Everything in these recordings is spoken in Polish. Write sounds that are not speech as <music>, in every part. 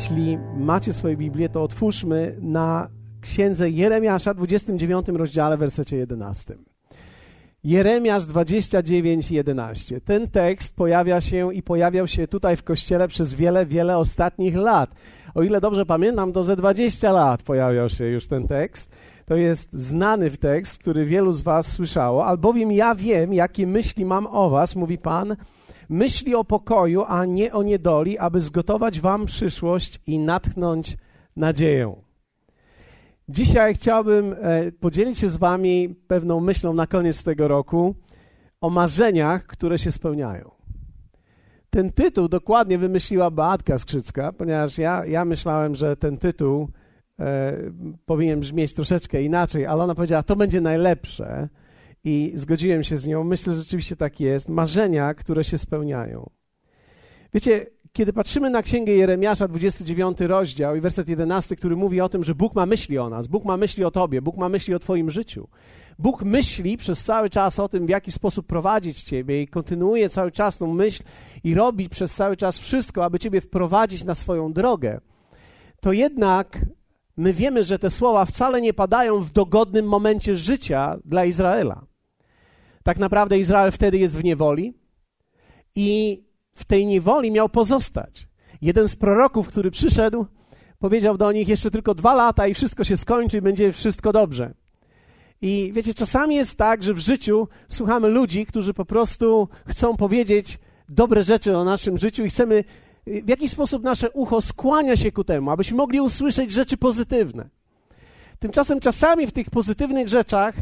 Jeśli macie swoje Biblię, to otwórzmy na księdze Jeremiasza, 29 rozdziale, wersecie 11. Jeremiasz 29, 11. Ten tekst pojawia się i pojawiał się tutaj w kościele przez wiele, wiele ostatnich lat. O ile dobrze pamiętam, to ze 20 lat pojawiał się już ten tekst. To jest znany tekst, który wielu z Was słyszało, albowiem ja wiem, jakie myśli mam o Was, mówi Pan, myśli o pokoju, a nie o niedoli, aby zgotować Wam przyszłość i natchnąć nadzieję. Dzisiaj chciałbym e, podzielić się z Wami pewną myślą na koniec tego roku o marzeniach, które się spełniają. Ten tytuł dokładnie wymyśliła Beatka Skrzycka, ponieważ ja, ja myślałem, że ten tytuł e, powinien brzmieć troszeczkę inaczej, ale ona powiedziała, to będzie najlepsze i zgodziłem się z nią. Myślę, że rzeczywiście tak jest. Marzenia, które się spełniają. Wiecie, kiedy patrzymy na księgę Jeremiasza, 29 rozdział i werset 11, który mówi o tym, że Bóg ma myśli o nas, Bóg ma myśli o Tobie, Bóg ma myśli o Twoim życiu. Bóg myśli przez cały czas o tym, w jaki sposób prowadzić Ciebie i kontynuuje cały czas tą myśl i robi przez cały czas wszystko, aby Ciebie wprowadzić na swoją drogę. To jednak my wiemy, że te słowa wcale nie padają w dogodnym momencie życia dla Izraela. Tak naprawdę Izrael wtedy jest w niewoli i w tej niewoli miał pozostać. Jeden z proroków, który przyszedł, powiedział do nich jeszcze tylko dwa lata i wszystko się skończy i będzie wszystko dobrze. I wiecie, czasami jest tak, że w życiu słuchamy ludzi, którzy po prostu chcą powiedzieć dobre rzeczy o naszym życiu i chcemy, w jakiś sposób nasze ucho skłania się ku temu, abyśmy mogli usłyszeć rzeczy pozytywne. Tymczasem czasami w tych pozytywnych rzeczach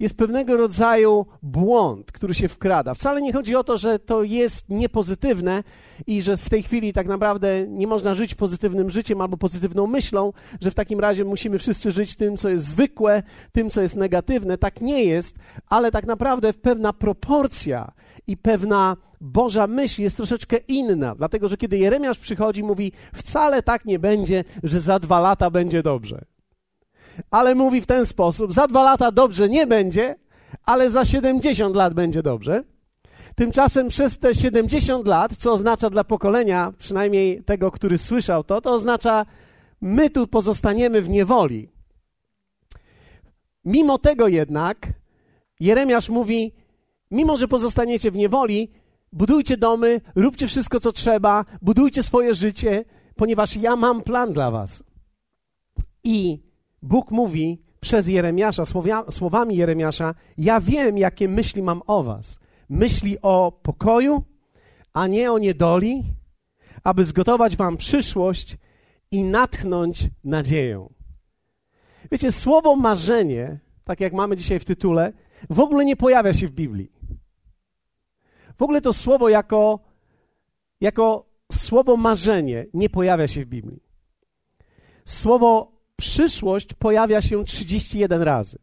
jest pewnego rodzaju błąd, który się wkrada. Wcale nie chodzi o to, że to jest niepozytywne i że w tej chwili tak naprawdę nie można żyć pozytywnym życiem albo pozytywną myślą, że w takim razie musimy wszyscy żyć tym, co jest zwykłe, tym, co jest negatywne. Tak nie jest, ale tak naprawdę pewna proporcja i pewna Boża myśl jest troszeczkę inna, dlatego że kiedy Jeremiasz przychodzi, mówi: Wcale tak nie będzie, że za dwa lata będzie dobrze ale mówi w ten sposób: za dwa lata dobrze nie będzie, ale za 70 lat będzie dobrze. Tymczasem przez te 70 lat, co oznacza dla pokolenia, przynajmniej tego, który słyszał to, to oznacza, my tu pozostaniemy w niewoli. Mimo tego jednak, Jeremiasz mówi: Mimo, że pozostaniecie w niewoli, budujcie domy, róbcie wszystko, co trzeba, budujcie swoje życie, ponieważ ja mam plan dla Was. I Bóg mówi przez Jeremiasza, słowami Jeremiasza: Ja wiem, jakie myśli mam o Was. Myśli o pokoju, a nie o niedoli, aby zgotować Wam przyszłość i natchnąć nadzieję. Wiecie, słowo marzenie, tak jak mamy dzisiaj w tytule, w ogóle nie pojawia się w Biblii. W ogóle to słowo jako, jako słowo marzenie nie pojawia się w Biblii. Słowo przyszłość pojawia się 31 razy.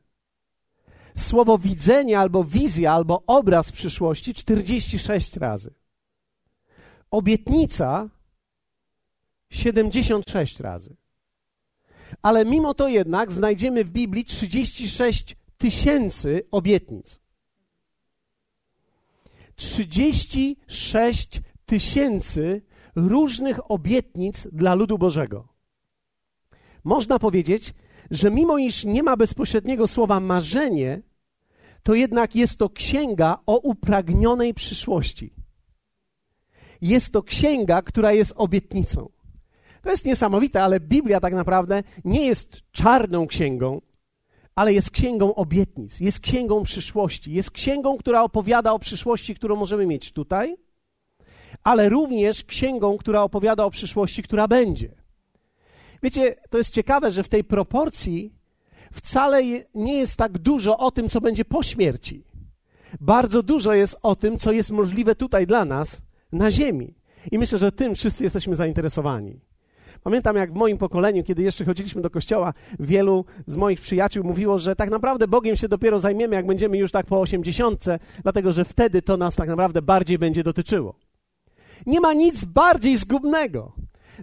Słowo widzenie albo wizja, albo obraz przyszłości 46 razy. Obietnica 76 razy. Ale mimo to jednak znajdziemy w Biblii 36 tysięcy obietnic. 36 tysięcy różnych obietnic dla ludu Bożego można powiedzieć, że mimo iż nie ma bezpośredniego słowa marzenie, to jednak jest to księga o upragnionej przyszłości. Jest to księga, która jest obietnicą. To jest niesamowite, ale Biblia tak naprawdę nie jest czarną księgą, ale jest księgą obietnic, jest księgą przyszłości, jest księgą, która opowiada o przyszłości, którą możemy mieć tutaj, ale również księgą, która opowiada o przyszłości, która będzie. Wiecie, to jest ciekawe, że w tej proporcji wcale nie jest tak dużo o tym, co będzie po śmierci. Bardzo dużo jest o tym, co jest możliwe tutaj dla nas na Ziemi. I myślę, że tym wszyscy jesteśmy zainteresowani. Pamiętam, jak w moim pokoleniu, kiedy jeszcze chodziliśmy do kościoła, wielu z moich przyjaciół mówiło, że tak naprawdę Bogiem się dopiero zajmiemy, jak będziemy już tak po osiemdziesiątce, dlatego że wtedy to nas tak naprawdę bardziej będzie dotyczyło. Nie ma nic bardziej zgubnego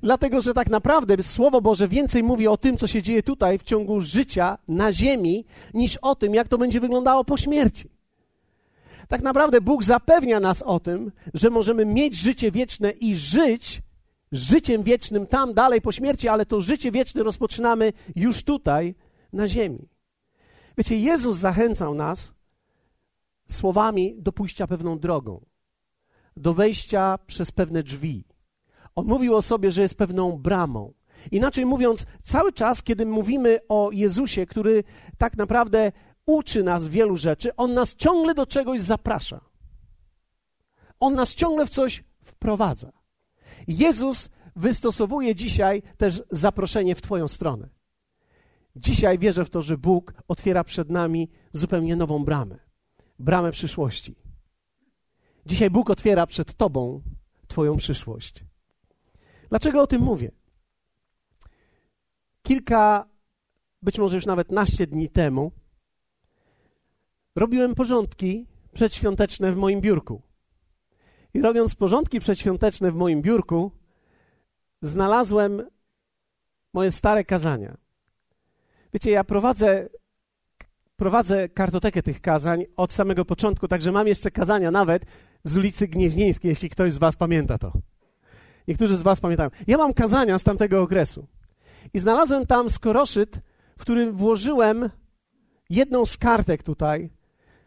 Dlatego, że tak naprawdę Słowo Boże więcej mówi o tym, co się dzieje tutaj w ciągu życia na ziemi, niż o tym, jak to będzie wyglądało po śmierci. Tak naprawdę Bóg zapewnia nas o tym, że możemy mieć życie wieczne i żyć życiem wiecznym tam dalej po śmierci, ale to życie wieczne rozpoczynamy już tutaj na ziemi. Wiecie, Jezus zachęcał nas słowami do pójścia pewną drogą, do wejścia przez pewne drzwi. On mówił o sobie, że jest pewną bramą. Inaczej mówiąc, cały czas, kiedy mówimy o Jezusie, który tak naprawdę uczy nas wielu rzeczy, on nas ciągle do czegoś zaprasza. On nas ciągle w coś wprowadza. Jezus wystosowuje dzisiaj też zaproszenie w Twoją stronę. Dzisiaj wierzę w to, że Bóg otwiera przed nami zupełnie nową bramę bramę przyszłości. Dzisiaj Bóg otwiera przed Tobą Twoją przyszłość. Dlaczego o tym mówię? Kilka, być może już nawet naście dni temu, robiłem porządki przedświąteczne w moim biurku. I robiąc porządki przedświąteczne w moim biurku, znalazłem moje stare kazania. Wiecie, ja prowadzę, prowadzę kartotekę tych kazań od samego początku, także mam jeszcze kazania nawet z ulicy Gnieźnieńskiej, jeśli ktoś z Was pamięta to. Niektórzy z Was pamiętają. Ja mam kazania z tamtego okresu. I znalazłem tam skoroszyt, w którym włożyłem jedną z kartek tutaj,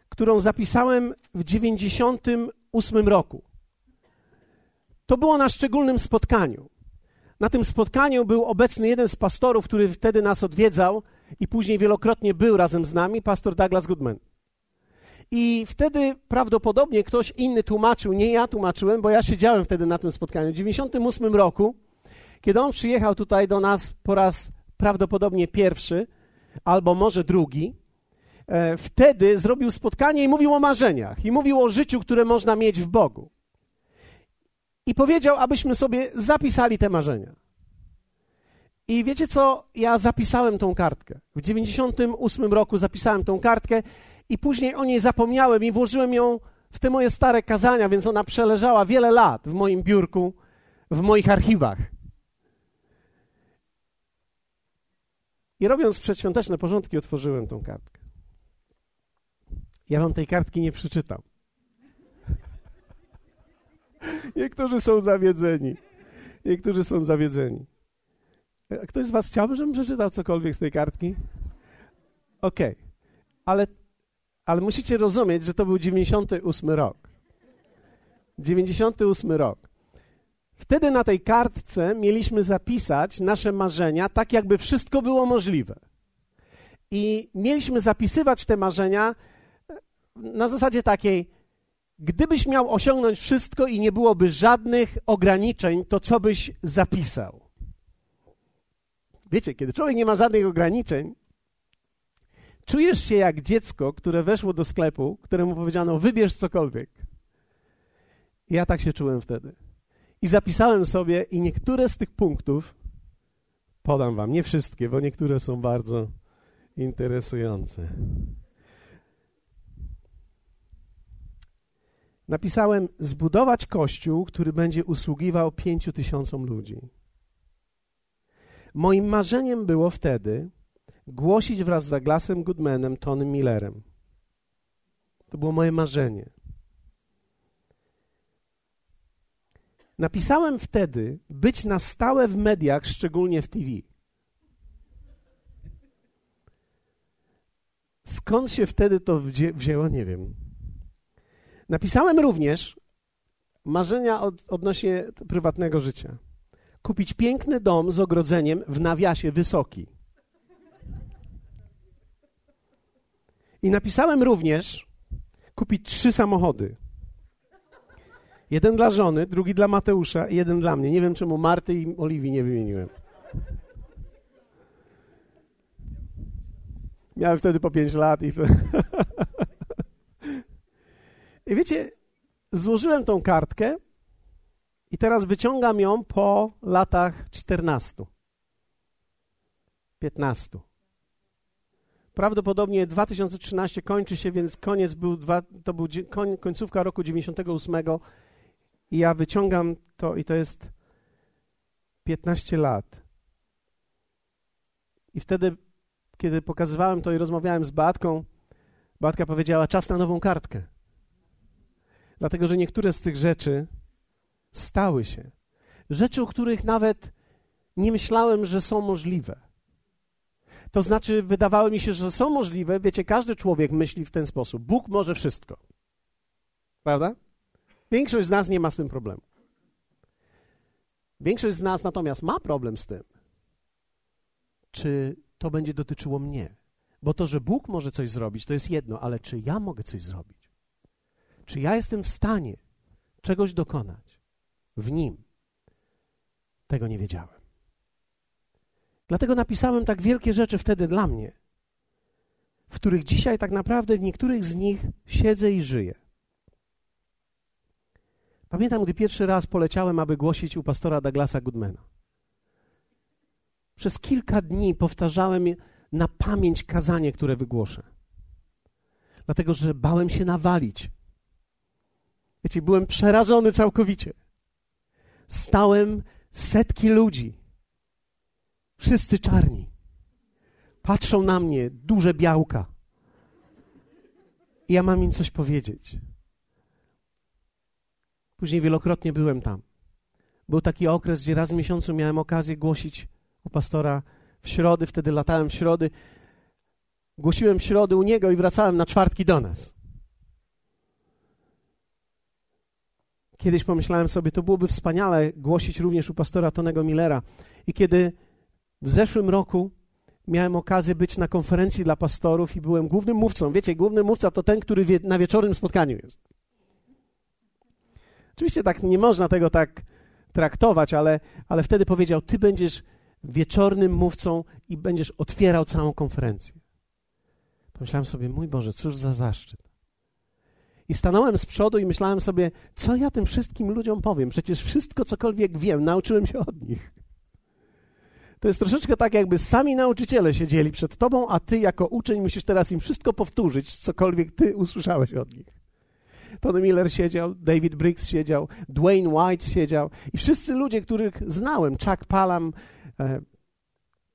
którą zapisałem w 98 roku. To było na szczególnym spotkaniu. Na tym spotkaniu był obecny jeden z pastorów, który wtedy nas odwiedzał i później wielokrotnie był razem z nami, pastor Douglas Goodman. I wtedy prawdopodobnie ktoś inny tłumaczył, nie ja tłumaczyłem, bo ja siedziałem wtedy na tym spotkaniu. W 98 roku, kiedy on przyjechał tutaj do nas po raz prawdopodobnie pierwszy, albo może drugi, e, wtedy zrobił spotkanie i mówił o marzeniach, i mówił o życiu, które można mieć w Bogu i powiedział, abyśmy sobie zapisali te marzenia. I wiecie co? Ja zapisałem tą kartkę. W 98 roku zapisałem tą kartkę i później o niej zapomniałem i włożyłem ją w te moje stare kazania, więc ona przeleżała wiele lat w moim biurku, w moich archiwach. I robiąc przedświąteczne porządki, otworzyłem tą kartkę. Ja wam tej kartki nie przeczytam. <laughs> Niektórzy są zawiedzeni. Niektórzy są zawiedzeni. Ktoś z was chciałby, żebym przeczytał cokolwiek z tej kartki? Okej. Okay. Ale, ale musicie rozumieć, że to był 98 rok. 98 rok. Wtedy na tej kartce mieliśmy zapisać nasze marzenia, tak jakby wszystko było możliwe. I mieliśmy zapisywać te marzenia na zasadzie takiej, Gdybyś miał osiągnąć wszystko i nie byłoby żadnych ograniczeń, to co byś zapisał? Wiecie, kiedy człowiek nie ma żadnych ograniczeń, czujesz się jak dziecko, które weszło do sklepu, któremu powiedziano: wybierz cokolwiek. Ja tak się czułem wtedy. I zapisałem sobie, i niektóre z tych punktów podam wam, nie wszystkie, bo niektóre są bardzo interesujące. napisałem zbudować kościół, który będzie usługiwał pięciu tysiącom ludzi. Moim marzeniem było wtedy głosić wraz z Douglasem Goodmanem, Tonym Millerem. To było moje marzenie. Napisałem wtedy być na stałe w mediach, szczególnie w TV. Skąd się wtedy to wzię wzięło, nie wiem. Napisałem również marzenia od, odnośnie prywatnego życia. Kupić piękny dom z ogrodzeniem w nawiasie wysoki. I napisałem również kupić trzy samochody. Jeden dla żony, drugi dla Mateusza i jeden dla mnie. Nie wiem, czemu Marty i Oliwii nie wymieniłem. Miałem wtedy po pięć lat i... <laughs> I wiecie, złożyłem tą kartkę i teraz wyciągam ją po latach 14, 15. Prawdopodobnie 2013 kończy się, więc koniec był, dwa, to był końcówka roku 98 i ja wyciągam to i to jest 15 lat. I wtedy, kiedy pokazywałem to i rozmawiałem z Batką, Batka powiedziała, czas na nową kartkę. Dlatego, że niektóre z tych rzeczy stały się. rzeczy, o których nawet nie myślałem, że są możliwe. To znaczy, wydawało mi się, że są możliwe. Wiecie, każdy człowiek myśli w ten sposób. Bóg może wszystko. Prawda? Większość z nas nie ma z tym problemu. Większość z nas natomiast ma problem z tym, czy to będzie dotyczyło mnie. Bo to, że Bóg może coś zrobić, to jest jedno, ale czy ja mogę coś zrobić? Czy ja jestem w stanie czegoś dokonać w Nim? Tego nie wiedziałem. Dlatego napisałem tak wielkie rzeczy wtedy dla mnie, w których dzisiaj tak naprawdę w niektórych z nich siedzę i żyję. Pamiętam, gdy pierwszy raz poleciałem, aby głosić u pastora Douglasa Goodmana. Przez kilka dni powtarzałem na pamięć kazanie, które wygłoszę. Dlatego, że bałem się nawalić. Wiecie, byłem przerażony całkowicie. Stałem setki ludzi, wszyscy czarni. Patrzą na mnie, duże białka. I ja mam im coś powiedzieć. Później wielokrotnie byłem tam. Był taki okres, gdzie raz w miesiącu miałem okazję głosić u pastora w środy, wtedy latałem w środy. Głosiłem w środy u niego i wracałem na czwartki do nas. Kiedyś pomyślałem sobie, to byłoby wspaniale głosić również u pastora Tonego Millera. I kiedy w zeszłym roku miałem okazję być na konferencji dla pastorów i byłem głównym mówcą. Wiecie, główny mówca to ten, który wie, na wieczornym spotkaniu jest. Oczywiście tak nie można tego tak traktować, ale, ale wtedy powiedział: Ty będziesz wieczornym mówcą i będziesz otwierał całą konferencję. Pomyślałem sobie: Mój Boże, cóż za zaszczyt. I stanąłem z przodu i myślałem sobie, co ja tym wszystkim ludziom powiem. Przecież wszystko, cokolwiek wiem, nauczyłem się od nich. To jest troszeczkę tak, jakby sami nauczyciele siedzieli przed tobą, a ty jako uczeń musisz teraz im wszystko powtórzyć, cokolwiek ty usłyszałeś od nich. Tony Miller siedział, David Briggs siedział, Dwayne White siedział i wszyscy ludzie, których znałem, Chuck Pallam, e,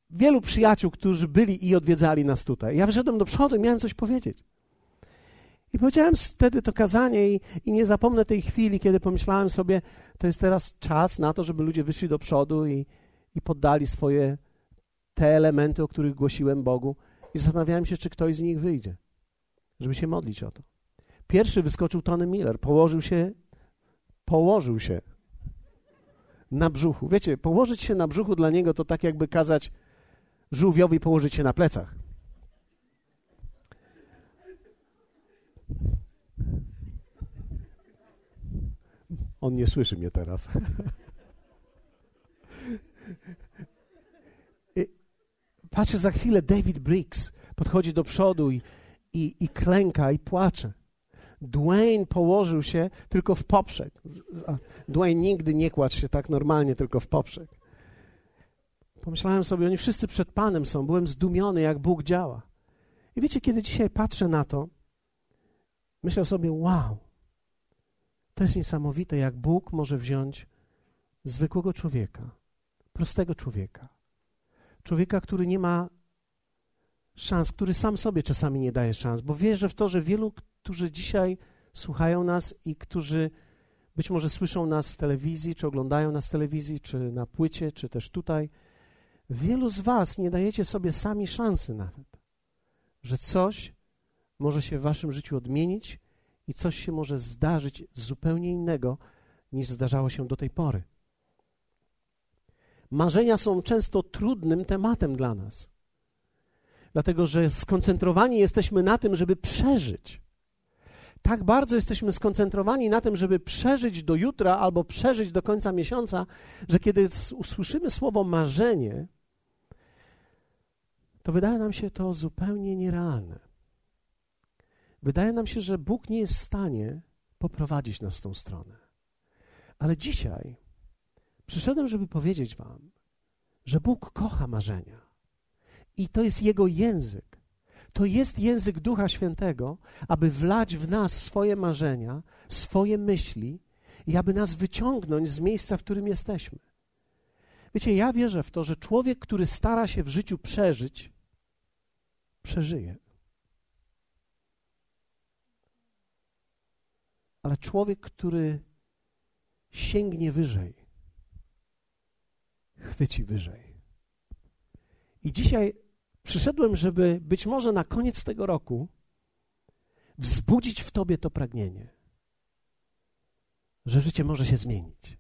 wielu przyjaciół, którzy byli i odwiedzali nas tutaj. Ja wyszedłem do przodu i miałem coś powiedzieć. I powiedziałem wtedy to kazanie i, i nie zapomnę tej chwili, kiedy pomyślałem sobie, to jest teraz czas na to, żeby ludzie wyszli do przodu i, i poddali swoje te elementy, o których głosiłem Bogu. I zastanawiałem się, czy ktoś z nich wyjdzie, żeby się modlić o to. Pierwszy wyskoczył Tony Miller, położył się, położył się na brzuchu. Wiecie, położyć się na brzuchu dla niego to tak jakby kazać żółwiowi położyć się na plecach. On nie słyszy mnie teraz. <laughs> Patrzę za chwilę, David Briggs podchodzi do przodu i, i, i klęka i płacze. Dwayne położył się tylko w poprzek. Dwayne nigdy nie kładł się tak normalnie, tylko w poprzek. Pomyślałem sobie, oni wszyscy przed Panem są. Byłem zdumiony, jak Bóg działa. I wiecie, kiedy dzisiaj patrzę na to, myślę sobie, wow, to jest niesamowite, jak Bóg może wziąć zwykłego człowieka, prostego człowieka, człowieka, który nie ma szans, który sam sobie czasami nie daje szans, bo wierzę w to, że wielu, którzy dzisiaj słuchają nas i którzy być może słyszą nas w telewizji, czy oglądają nas w telewizji, czy na płycie, czy też tutaj, wielu z Was nie dajecie sobie sami szansy nawet, że coś może się w Waszym życiu odmienić i coś się może zdarzyć zupełnie innego, niż zdarzało się do tej pory. Marzenia są często trudnym tematem dla nas, dlatego że skoncentrowani jesteśmy na tym, żeby przeżyć. Tak bardzo jesteśmy skoncentrowani na tym, żeby przeżyć do jutra albo przeżyć do końca miesiąca, że kiedy usłyszymy słowo marzenie, to wydaje nam się to zupełnie nierealne. Wydaje nam się, że Bóg nie jest w stanie poprowadzić nas w tą stronę. Ale dzisiaj przyszedłem, żeby powiedzieć Wam, że Bóg kocha marzenia. I to jest Jego język. To jest język Ducha Świętego, aby wlać w nas swoje marzenia, swoje myśli i aby nas wyciągnąć z miejsca, w którym jesteśmy. Wiecie, ja wierzę w to, że człowiek, który stara się w życiu przeżyć, przeżyje. Ale człowiek, który sięgnie wyżej, chwyci wyżej. I dzisiaj przyszedłem, żeby być może na koniec tego roku wzbudzić w tobie to pragnienie, że życie może się zmienić,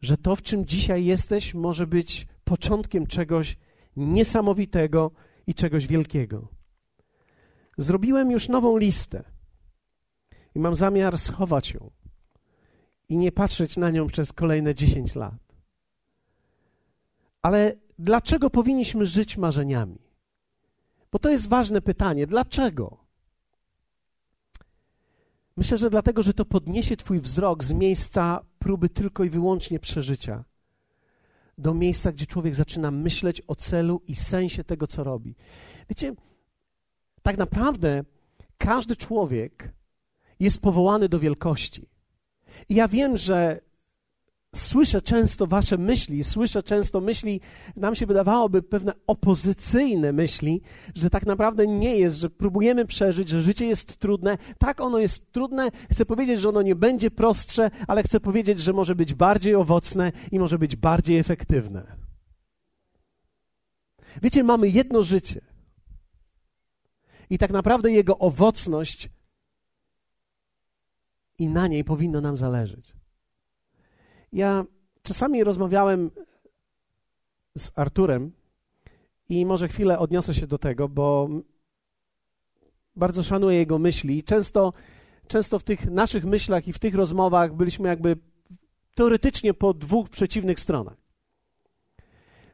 że to, w czym dzisiaj jesteś, może być początkiem czegoś niesamowitego i czegoś wielkiego. Zrobiłem już nową listę i mam zamiar schować ją i nie patrzeć na nią przez kolejne 10 lat. Ale dlaczego powinniśmy żyć marzeniami? Bo to jest ważne pytanie. Dlaczego? Myślę, że dlatego, że to podniesie Twój wzrok z miejsca próby tylko i wyłącznie przeżycia do miejsca, gdzie człowiek zaczyna myśleć o celu i sensie tego, co robi. Wiecie, tak naprawdę każdy człowiek jest powołany do wielkości. I ja wiem, że słyszę często wasze myśli, słyszę często myśli, nam się wydawałoby pewne opozycyjne myśli, że tak naprawdę nie jest, że próbujemy przeżyć, że życie jest trudne. Tak, ono jest trudne. Chcę powiedzieć, że ono nie będzie prostsze, ale chcę powiedzieć, że może być bardziej owocne i może być bardziej efektywne. Wiecie, mamy jedno życie. I tak naprawdę jego owocność i na niej powinno nam zależeć. Ja czasami rozmawiałem z Arturem i może chwilę odniosę się do tego, bo bardzo szanuję jego myśli. Często, często w tych naszych myślach i w tych rozmowach byliśmy jakby teoretycznie po dwóch przeciwnych stronach.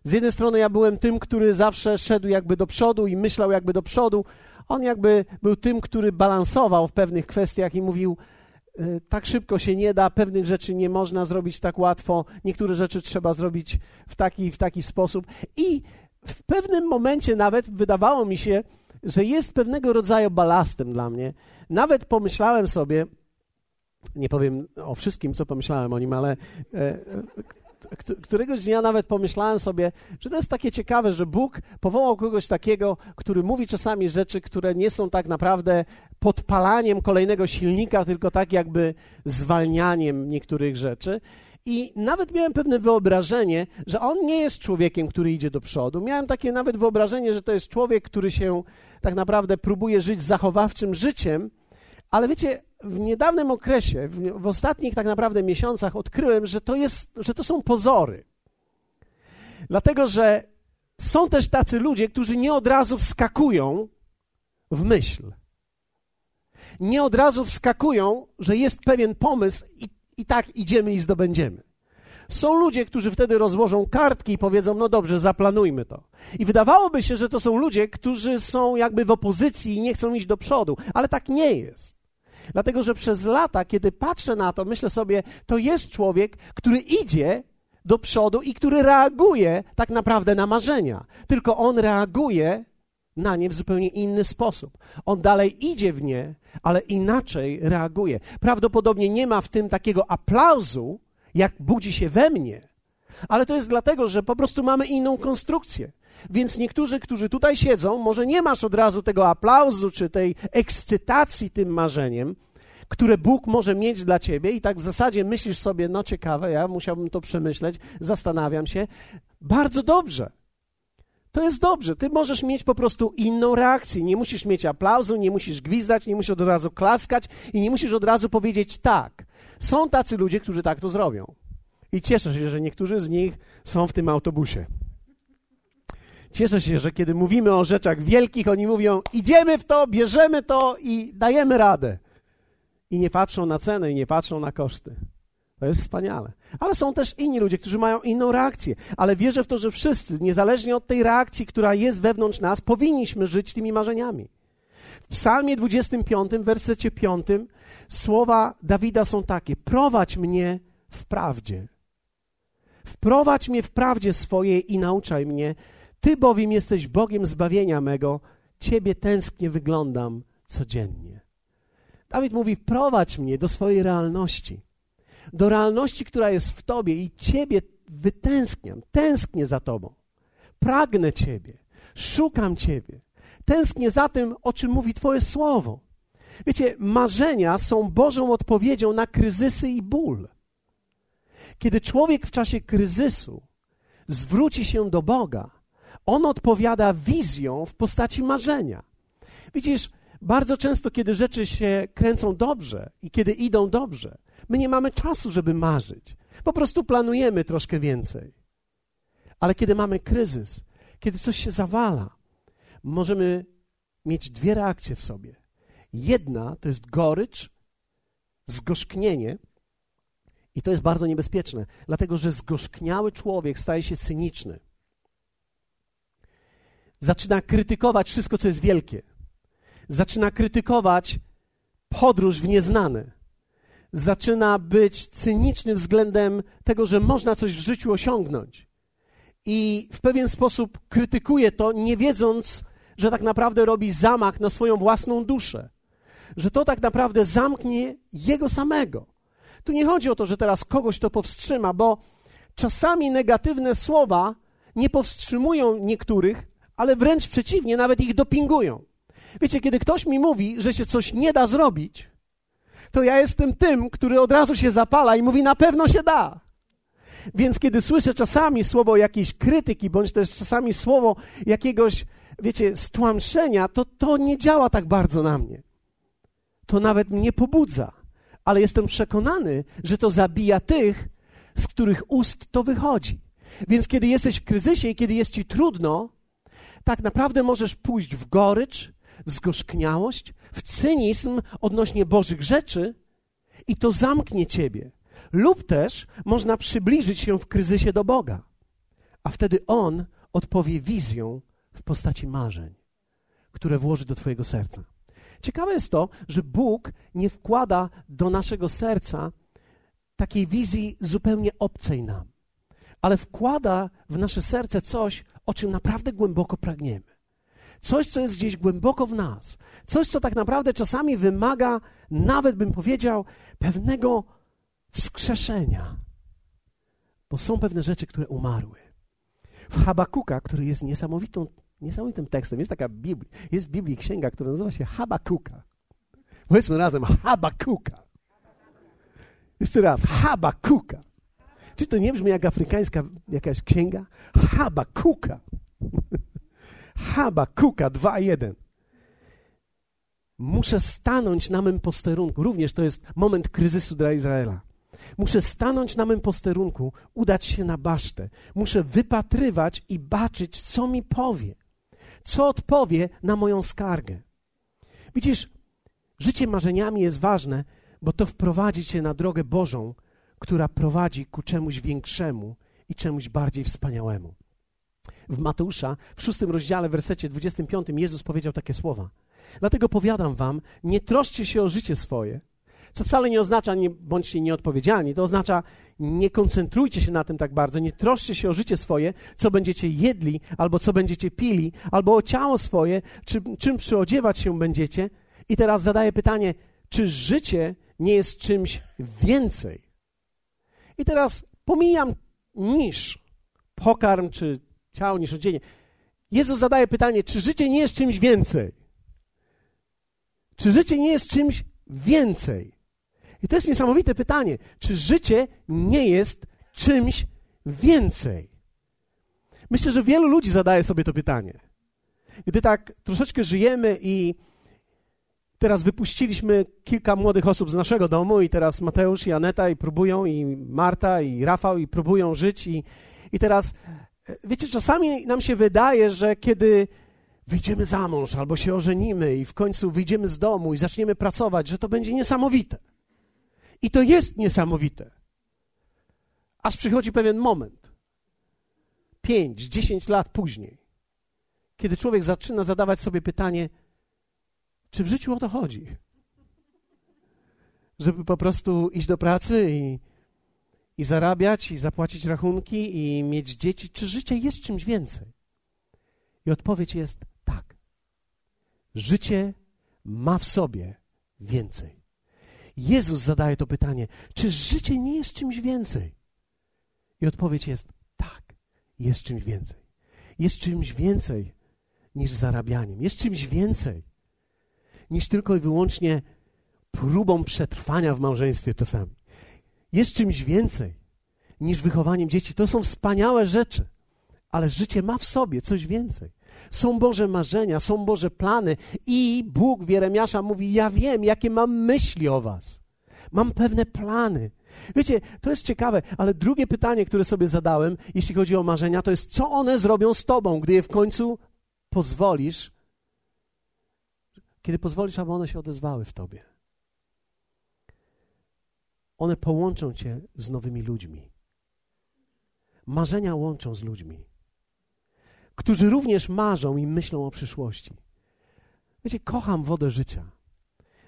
Z jednej strony ja byłem tym, który zawsze szedł jakby do przodu i myślał jakby do przodu. On jakby był tym, który balansował w pewnych kwestiach i mówił: tak szybko się nie da, pewnych rzeczy nie można zrobić tak łatwo, niektóre rzeczy trzeba zrobić w taki w taki sposób. I w pewnym momencie nawet wydawało mi się, że jest pewnego rodzaju balastem dla mnie. Nawet pomyślałem sobie, nie powiem o wszystkim, co pomyślałem o nim, ale e, któregoś dnia nawet pomyślałem sobie, że to jest takie ciekawe, że Bóg powołał kogoś takiego, który mówi czasami rzeczy, które nie są tak naprawdę podpalaniem kolejnego silnika, tylko tak jakby zwalnianiem niektórych rzeczy. I nawet miałem pewne wyobrażenie, że on nie jest człowiekiem, który idzie do przodu. Miałem takie nawet wyobrażenie, że to jest człowiek, który się tak naprawdę próbuje żyć zachowawczym życiem, ale wiecie, w niedawnym okresie, w, w ostatnich tak naprawdę miesiącach odkryłem, że to, jest, że to są pozory. Dlatego, że są też tacy ludzie, którzy nie od razu wskakują w myśl. Nie od razu wskakują, że jest pewien pomysł i, i tak idziemy i zdobędziemy. Są ludzie, którzy wtedy rozłożą kartki i powiedzą: No dobrze, zaplanujmy to. I wydawałoby się, że to są ludzie, którzy są jakby w opozycji i nie chcą iść do przodu, ale tak nie jest. Dlatego, że przez lata, kiedy patrzę na to, myślę sobie, to jest człowiek, który idzie do przodu i który reaguje tak naprawdę na marzenia. Tylko on reaguje na nie w zupełnie inny sposób. On dalej idzie w nie, ale inaczej reaguje. Prawdopodobnie nie ma w tym takiego aplauzu, jak budzi się we mnie, ale to jest dlatego, że po prostu mamy inną konstrukcję. Więc niektórzy, którzy tutaj siedzą, może nie masz od razu tego aplauzu czy tej ekscytacji tym marzeniem, które Bóg może mieć dla ciebie, i tak w zasadzie myślisz sobie, no ciekawe, ja musiałbym to przemyśleć, zastanawiam się. Bardzo dobrze. To jest dobrze. Ty możesz mieć po prostu inną reakcję. Nie musisz mieć aplauzu, nie musisz gwizdać, nie musisz od razu klaskać i nie musisz od razu powiedzieć tak. Są tacy ludzie, którzy tak to zrobią. I cieszę się, że niektórzy z nich są w tym autobusie. Cieszę się, że kiedy mówimy o rzeczach wielkich, oni mówią: idziemy w to, bierzemy to i dajemy radę. I nie patrzą na cenę, i nie patrzą na koszty. To jest wspaniale. Ale są też inni ludzie, którzy mają inną reakcję. Ale wierzę w to, że wszyscy, niezależnie od tej reakcji, która jest wewnątrz nas, powinniśmy żyć tymi marzeniami. W Psalmie 25, w wersecie 5, słowa Dawida są takie: Prowadź mnie w prawdzie. Wprowadź mnie w prawdzie swojej i nauczaj mnie, ty bowiem jesteś Bogiem zbawienia mego, Ciebie tęsknie wyglądam codziennie. Dawid mówi: prowadź mnie do swojej realności, do realności, która jest w Tobie i Ciebie wytęskniam, tęsknię za Tobą. Pragnę Ciebie, szukam Ciebie, tęsknię za tym, o czym mówi Twoje słowo. Wiecie, marzenia są Bożą odpowiedzią na kryzysy i ból. Kiedy człowiek w czasie kryzysu zwróci się do Boga, on odpowiada wizją w postaci marzenia. Widzisz, bardzo często, kiedy rzeczy się kręcą dobrze i kiedy idą dobrze, my nie mamy czasu, żeby marzyć. Po prostu planujemy troszkę więcej. Ale kiedy mamy kryzys, kiedy coś się zawala, możemy mieć dwie reakcje w sobie. Jedna to jest gorycz, zgorzknienie, i to jest bardzo niebezpieczne, dlatego że zgorzkniały człowiek staje się cyniczny. Zaczyna krytykować wszystko, co jest wielkie. Zaczyna krytykować podróż w nieznane. Zaczyna być cyniczny względem tego, że można coś w życiu osiągnąć. I w pewien sposób krytykuje to, nie wiedząc, że tak naprawdę robi zamach na swoją własną duszę. Że to tak naprawdę zamknie jego samego. Tu nie chodzi o to, że teraz kogoś to powstrzyma, bo czasami negatywne słowa nie powstrzymują niektórych, ale wręcz przeciwnie, nawet ich dopingują. Wiecie, kiedy ktoś mi mówi, że się coś nie da zrobić, to ja jestem tym, który od razu się zapala i mówi: Na pewno się da. Więc kiedy słyszę czasami słowo jakiejś krytyki, bądź też czasami słowo jakiegoś, wiecie, stłamszenia, to to nie działa tak bardzo na mnie. To nawet mnie pobudza ale jestem przekonany, że to zabija tych, z których ust to wychodzi. Więc kiedy jesteś w kryzysie i kiedy jest ci trudno, tak naprawdę możesz pójść w gorycz, w zgorzkniałość, w cynizm odnośnie Bożych rzeczy i to zamknie ciebie. Lub też można przybliżyć się w kryzysie do Boga, a wtedy On odpowie wizją w postaci marzeń, które włoży do Twojego serca. Ciekawe jest to, że Bóg nie wkłada do naszego serca takiej wizji zupełnie obcej nam, ale wkłada w nasze serce coś, o czym naprawdę głęboko pragniemy. Coś, co jest gdzieś głęboko w nas. Coś, co tak naprawdę czasami wymaga, nawet bym powiedział, pewnego wskrzeszenia. Bo są pewne rzeczy, które umarły. W Habakuka, który jest niesamowitą niesamowitym tekstem. Jest taka Biblia, jest w Biblii księga, która nazywa się Habakuka. Powiedzmy razem Habakuka. Jeszcze raz, Habakuka. Czy to nie brzmi jak afrykańska jakaś księga? Habakuka. <laughs> Habakuka 2.1. Muszę stanąć na mym posterunku. Również to jest moment kryzysu dla Izraela. Muszę stanąć na mym posterunku, udać się na basztę. Muszę wypatrywać i baczyć, co mi powie co odpowie na moją skargę. Widzisz, życie marzeniami jest ważne, bo to wprowadzi cię na drogę Bożą, która prowadzi ku czemuś większemu i czemuś bardziej wspaniałemu. W Mateusza, w szóstym rozdziale, wersecie 25, Jezus powiedział takie słowa. Dlatego powiadam wam, nie troszcie się o życie swoje, co wcale nie oznacza nie bądźcie nieodpowiedzialni, to oznacza nie koncentrujcie się na tym tak bardzo, nie troszcie się o życie swoje, co będziecie jedli, albo co będziecie pili, albo o ciało swoje, czy, czym przyodziewać się będziecie. I teraz zadaję pytanie, czy życie nie jest czymś więcej? I teraz pomijam niż pokarm, czy ciało, niż odzienie. Jezus zadaje pytanie, czy życie nie jest czymś więcej? Czy życie nie jest czymś więcej? I to jest niesamowite pytanie. Czy życie nie jest czymś więcej? Myślę, że wielu ludzi zadaje sobie to pytanie. Gdy tak troszeczkę żyjemy i teraz wypuściliśmy kilka młodych osób z naszego domu i teraz Mateusz i Aneta i próbują i Marta i Rafał i próbują żyć i, i teraz wiecie, czasami nam się wydaje, że kiedy wyjdziemy za mąż albo się ożenimy i w końcu wyjdziemy z domu i zaczniemy pracować, że to będzie niesamowite. I to jest niesamowite. Aż przychodzi pewien moment, pięć, dziesięć lat później, kiedy człowiek zaczyna zadawać sobie pytanie, czy w życiu o to chodzi? Żeby po prostu iść do pracy i, i zarabiać, i zapłacić rachunki, i mieć dzieci. Czy życie jest czymś więcej? I odpowiedź jest tak. Życie ma w sobie więcej. Jezus zadaje to pytanie: czy życie nie jest czymś więcej? I odpowiedź jest: tak, jest czymś więcej. Jest czymś więcej niż zarabianiem, jest czymś więcej niż tylko i wyłącznie próbą przetrwania w małżeństwie czasami. Jest czymś więcej niż wychowaniem dzieci. To są wspaniałe rzeczy. ale życie ma w sobie coś więcej. Są Boże marzenia, są Boże plany i Bóg w Jeremiasza mówi: Ja wiem, jakie mam myśli o Was. Mam pewne plany. Wiecie, to jest ciekawe, ale drugie pytanie, które sobie zadałem, jeśli chodzi o marzenia, to jest, co one zrobią z Tobą, gdy je w końcu pozwolisz, kiedy pozwolisz, aby one się odezwały w Tobie. One połączą Cię z nowymi ludźmi. Marzenia łączą z ludźmi którzy również marzą i myślą o przyszłości. Wiecie, kocham wodę życia.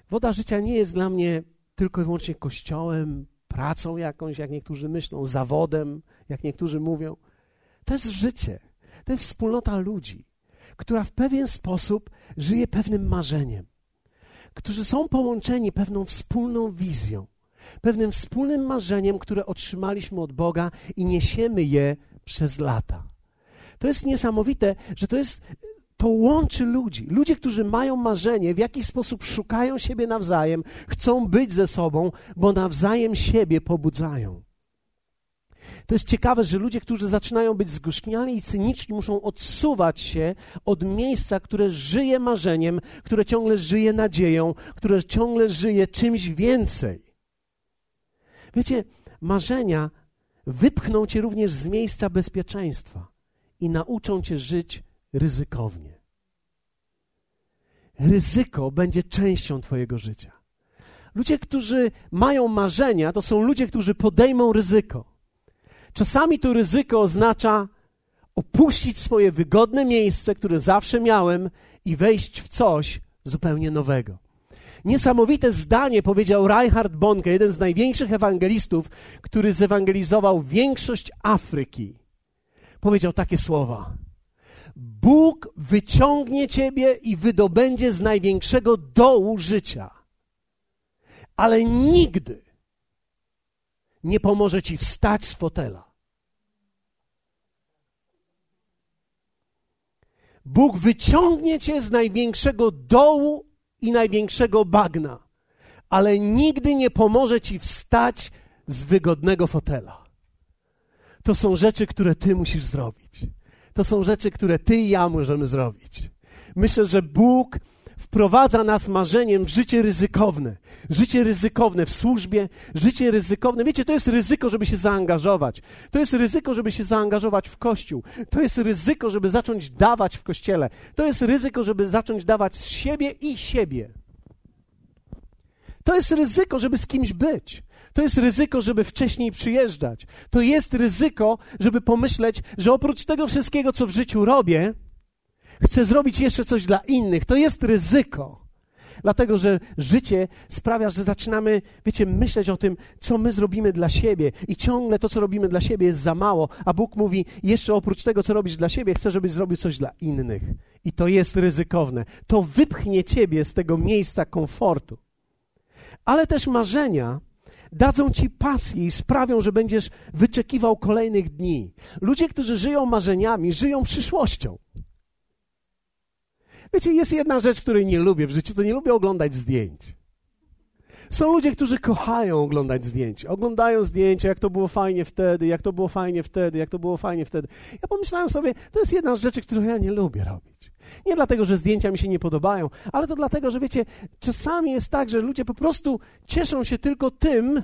Woda życia nie jest dla mnie tylko i wyłącznie kościołem, pracą jakąś, jak niektórzy myślą, zawodem, jak niektórzy mówią. To jest życie. To jest wspólnota ludzi, która w pewien sposób żyje pewnym marzeniem, którzy są połączeni pewną wspólną wizją, pewnym wspólnym marzeniem, które otrzymaliśmy od Boga i niesiemy je przez lata. To jest niesamowite, że to jest to łączy ludzi. Ludzie, którzy mają marzenie, w jakiś sposób szukają siebie nawzajem, chcą być ze sobą, bo nawzajem siebie pobudzają. To jest ciekawe, że ludzie, którzy zaczynają być zgorzkniali i cyniczni, muszą odsuwać się od miejsca, które żyje marzeniem, które ciągle żyje nadzieją, które ciągle żyje czymś więcej. Wiecie, marzenia wypchną cię również z miejsca bezpieczeństwa i nauczą cię żyć ryzykownie. Ryzyko będzie częścią Twojego życia. Ludzie, którzy mają marzenia, to są ludzie, którzy podejmą ryzyko. Czasami to ryzyko oznacza opuścić swoje wygodne miejsce, które zawsze miałem, i wejść w coś zupełnie nowego. Niesamowite zdanie powiedział Reinhard Bonke, jeden z największych ewangelistów, który zewangelizował większość Afryki powiedział takie słowa: Bóg wyciągnie ciebie i wydobędzie z największego dołu życia, ale nigdy nie pomoże ci wstać z fotela. Bóg wyciągnie cię z największego dołu i największego bagna, ale nigdy nie pomoże ci wstać z wygodnego fotela. To są rzeczy, które ty musisz zrobić. To są rzeczy, które ty i ja możemy zrobić. Myślę, że Bóg wprowadza nas marzeniem w życie ryzykowne. Życie ryzykowne w służbie, życie ryzykowne. Wiecie, to jest ryzyko, żeby się zaangażować. To jest ryzyko, żeby się zaangażować w kościół. To jest ryzyko, żeby zacząć dawać w kościele. To jest ryzyko, żeby zacząć dawać z siebie i siebie. To jest ryzyko, żeby z kimś być. To jest ryzyko, żeby wcześniej przyjeżdżać. To jest ryzyko, żeby pomyśleć, że oprócz tego wszystkiego, co w życiu robię, chcę zrobić jeszcze coś dla innych. To jest ryzyko. Dlatego, że życie sprawia, że zaczynamy, wiecie, myśleć o tym, co my zrobimy dla siebie, i ciągle to, co robimy dla siebie, jest za mało. A Bóg mówi: Jeszcze oprócz tego, co robisz dla siebie, chcę, żebyś zrobił coś dla innych. I to jest ryzykowne. To wypchnie ciebie z tego miejsca komfortu. Ale też marzenia dadzą ci pasję i sprawią, że będziesz wyczekiwał kolejnych dni. Ludzie, którzy żyją marzeniami, żyją przyszłością. Wiecie, jest jedna rzecz, której nie lubię w życiu, to nie lubię oglądać zdjęć. Są ludzie, którzy kochają oglądać zdjęcia. Oglądają zdjęcia, jak to było fajnie wtedy, jak to było fajnie wtedy, jak to było fajnie wtedy. Ja pomyślałem sobie, to jest jedna z rzeczy, którą ja nie lubię robić. Nie dlatego, że zdjęcia mi się nie podobają, ale to dlatego, że wiecie, czasami jest tak, że ludzie po prostu cieszą się tylko tym,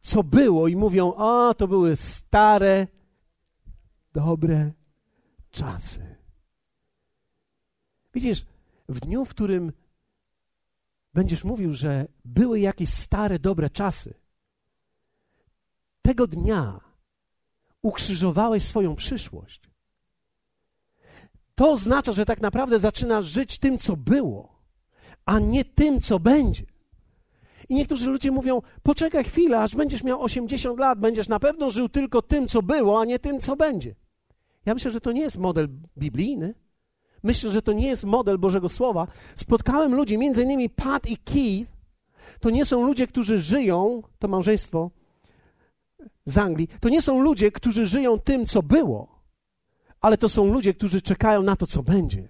co było i mówią: A, to były stare, dobre czasy. Widzisz, w dniu, w którym będziesz mówił, że były jakieś stare, dobre czasy, tego dnia ukrzyżowałeś swoją przyszłość. To oznacza, że tak naprawdę zaczynasz żyć tym, co było, a nie tym, co będzie. I niektórzy ludzie mówią: Poczekaj chwilę, aż będziesz miał 80 lat, będziesz na pewno żył tylko tym, co było, a nie tym, co będzie. Ja myślę, że to nie jest model biblijny. Myślę, że to nie jest model Bożego Słowa. Spotkałem ludzi, między innymi Pat i Keith. To nie są ludzie, którzy żyją, to małżeństwo z Anglii, to nie są ludzie, którzy żyją tym, co było ale to są ludzie, którzy czekają na to, co będzie.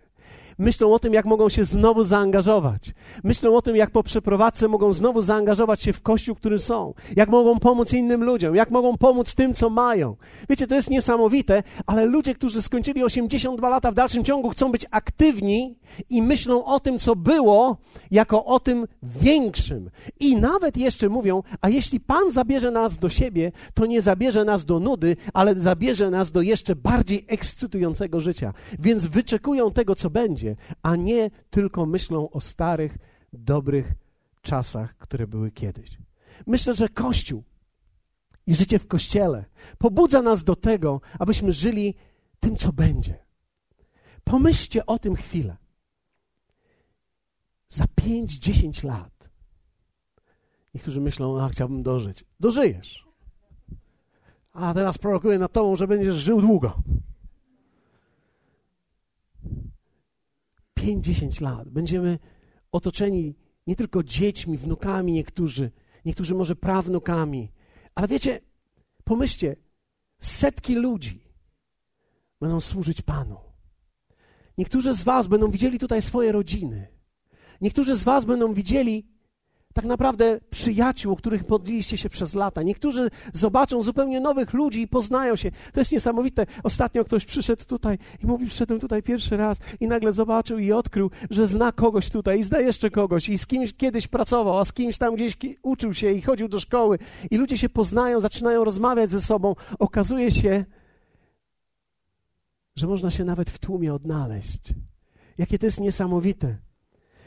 Myślą o tym, jak mogą się znowu zaangażować. Myślą o tym, jak po przeprowadzce mogą znowu zaangażować się w kościół, który są. Jak mogą pomóc innym ludziom, jak mogą pomóc tym, co mają. Wiecie, to jest niesamowite, ale ludzie, którzy skończyli 82 lata w dalszym ciągu, chcą być aktywni i myślą o tym, co było, jako o tym większym. I nawet jeszcze mówią, a jeśli Pan zabierze nas do siebie, to nie zabierze nas do nudy, ale zabierze nas do jeszcze bardziej ekscytującego życia. Więc wyczekują tego, co będzie, a nie tylko myślą o starych, dobrych czasach, które były kiedyś. Myślę, że Kościół i życie w Kościele pobudza nas do tego, abyśmy żyli tym, co będzie. Pomyślcie o tym chwilę. Za 5-10 lat. Niektórzy myślą, a chciałbym dożyć. Dożyjesz. A teraz prorokuję na tobą, że będziesz żył długo. 5-10 lat. Będziemy otoczeni nie tylko dziećmi, wnukami niektórzy, niektórzy może prawnukami, ale wiecie, pomyślcie, setki ludzi będą służyć Panu. Niektórzy z Was będą widzieli tutaj swoje rodziny. Niektórzy z Was będą widzieli tak naprawdę przyjaciół, których modliliście się przez lata. Niektórzy zobaczą zupełnie nowych ludzi i poznają się. To jest niesamowite. Ostatnio ktoś przyszedł tutaj i mówi, przyszedłem tutaj pierwszy raz i nagle zobaczył i odkrył, że zna kogoś tutaj i zna jeszcze kogoś i z kimś kiedyś pracował, a z kimś tam gdzieś uczył się i chodził do szkoły i ludzie się poznają, zaczynają rozmawiać ze sobą. Okazuje się, że można się nawet w tłumie odnaleźć. Jakie to jest niesamowite.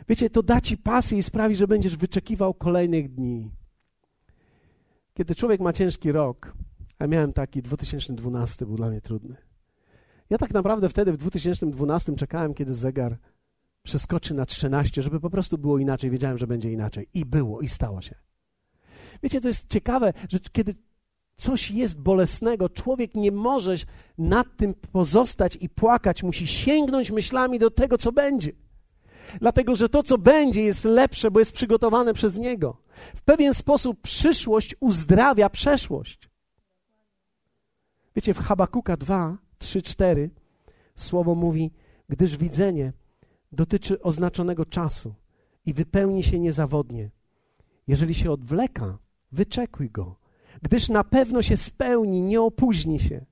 Wiecie, to da ci pasję i sprawi, że będziesz wyczekiwał kolejnych dni. Kiedy człowiek ma ciężki rok, a miałem taki 2012 był dla mnie trudny. Ja tak naprawdę wtedy w 2012 czekałem, kiedy zegar przeskoczy na 13, żeby po prostu było inaczej. Wiedziałem, że będzie inaczej. I było, i stało się. Wiecie, to jest ciekawe, że kiedy coś jest bolesnego, człowiek nie może nad tym pozostać i płakać, musi sięgnąć myślami do tego, co będzie dlatego że to, co będzie, jest lepsze, bo jest przygotowane przez Niego. W pewien sposób przyszłość uzdrawia przeszłość. Wiecie, w Habakuka 2, 3, 4 słowo mówi, gdyż widzenie dotyczy oznaczonego czasu i wypełni się niezawodnie. Jeżeli się odwleka, wyczekuj go, gdyż na pewno się spełni, nie opóźni się.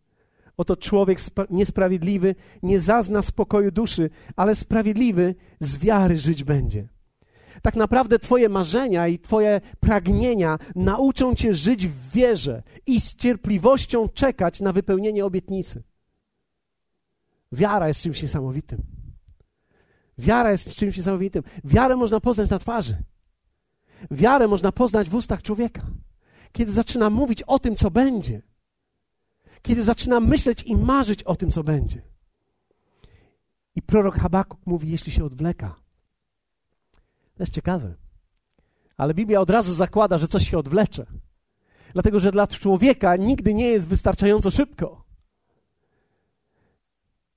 Oto człowiek niesprawiedliwy nie zazna spokoju duszy, ale sprawiedliwy z wiary żyć będzie. Tak naprawdę Twoje marzenia i Twoje pragnienia nauczą Cię żyć w wierze i z cierpliwością czekać na wypełnienie obietnicy. Wiara jest czymś niesamowitym. Wiara jest czymś niesamowitym. Wiarę można poznać na twarzy. Wiarę można poznać w ustach człowieka. Kiedy zaczyna mówić o tym, co będzie kiedy zaczynam myśleć i marzyć o tym, co będzie. I prorok Habakuk mówi, jeśli się odwleka. To jest ciekawe. Ale Biblia od razu zakłada, że coś się odwlecze. Dlatego, że dla człowieka nigdy nie jest wystarczająco szybko.